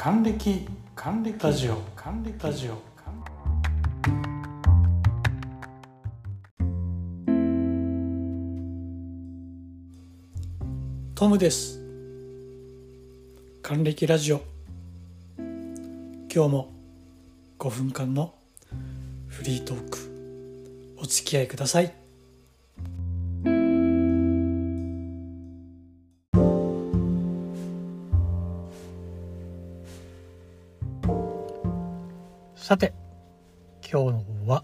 還暦還暦。ラジオ。還暦。ラジオ。還トムです。還暦ラジオ。今日も5分間のフリートークお付き合いくださいさて今日のは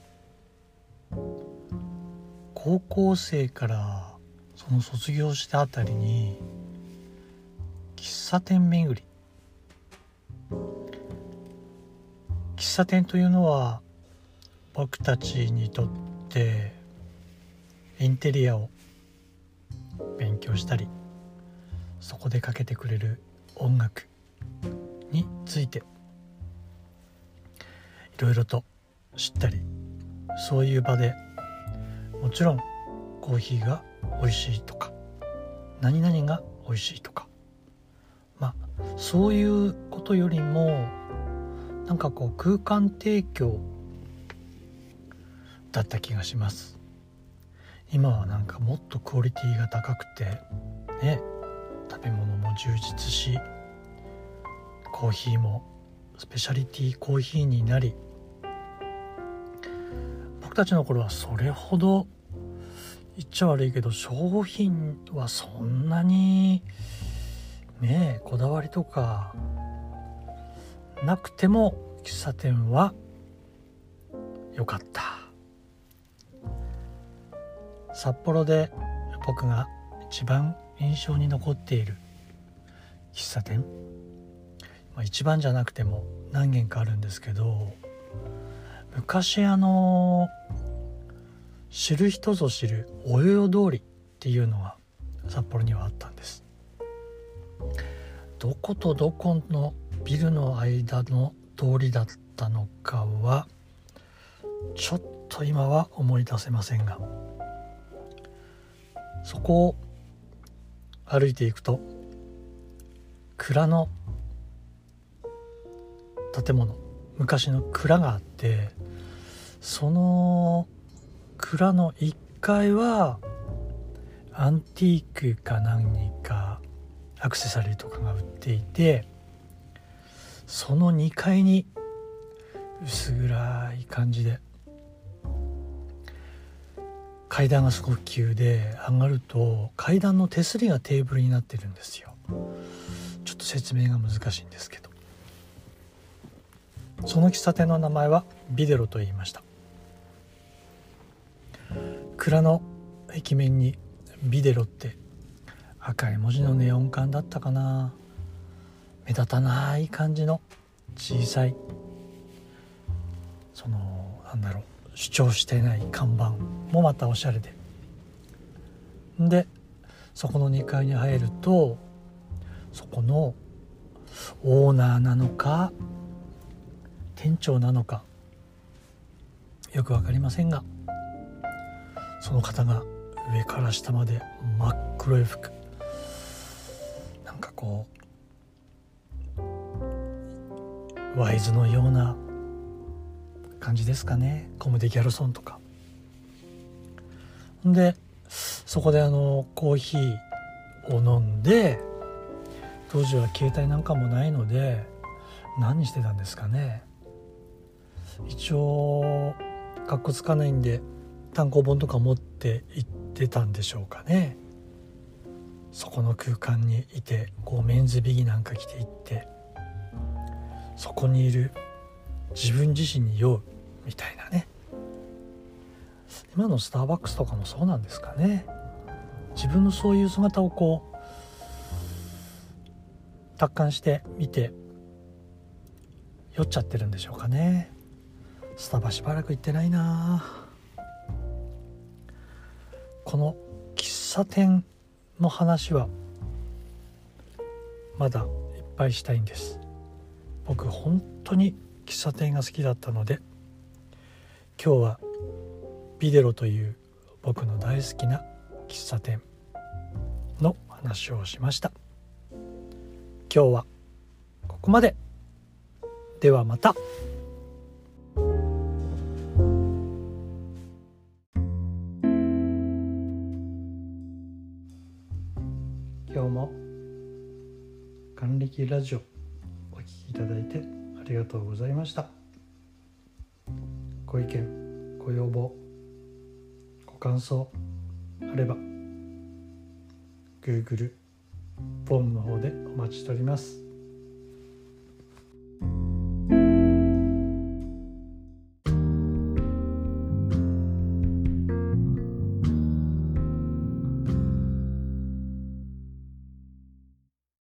高校生からその卒業したあたりに喫茶店巡り。喫茶店というのは僕たちにとってインテリアを勉強したりそこでかけてくれる音楽についていろいろと知ったりそういう場でもちろんコーヒーが美味しいとか何々が美味しいとかまあそういうことよりもなんかこう空間提供だった気がします。今はなんかもっとクオリティが高くてね食べ物も充実しコーヒーもスペシャリティコーヒーになり僕たちの頃はそれほど言っちゃ悪いけど商品はそんなにねえこだわりとかなくても喫茶店は良かった。札幌で僕が一番印象に残っている喫茶店、まあ、一番じゃなくても何軒かあるんですけど昔あの知る人ぞ知るおよよ通りっていうのが札幌にはあったんです。どことどこのビルの間の通りだったのかはちょっと今は思い出せませんがそこを歩いていくと蔵の建物昔の蔵があってその蔵の1階はアンティークか何かアクセサリーとかが売っていてその2階に薄暗い感じで階段がすごく急で上がると階段の手すりがテーブルになってるんですよ。ちょっと説明が難しいんですけど。その喫茶店の名前はビデロと言いました。蔵の壁面にビデロって赤い文字のネオン管だったかな。目立たない感じの小さいそのなんだろう主張してない看板もまたおしゃれで。でそこの2階に入るとそこのオーナーなのか店長なのかよく分かりませんがその方が上から下まで真っ黒い服なんかこうワイズのような感じですかね。コムデ・ギャルソンとか。でそこであのコーヒーを飲んで当時は携帯なんかもないので何してたんですかね。一応かっこつかないんで単行本とか持って行ってたんでしょうかね。そこの空間にいてこうメンズビギなんか着ていってそこにいる自分自身に酔うみたいなね。今のスターバックスとかもそうなんですかね。自分のそういう姿をこう達観して見て酔っちゃってるんでしょうかね。スタバしばらく行ってないな。この喫茶店の話はまだいっぱいしたいんです。僕本当に喫茶店が好きだったので今日はビデロという僕の大好きな喫茶店の話をしました。今日はここまで。ではまた。今日も還暦ラジオお聞きいただいてありがとうございました。ご意見ご要望ご感想あれば Google フォームの方でお待ちしております。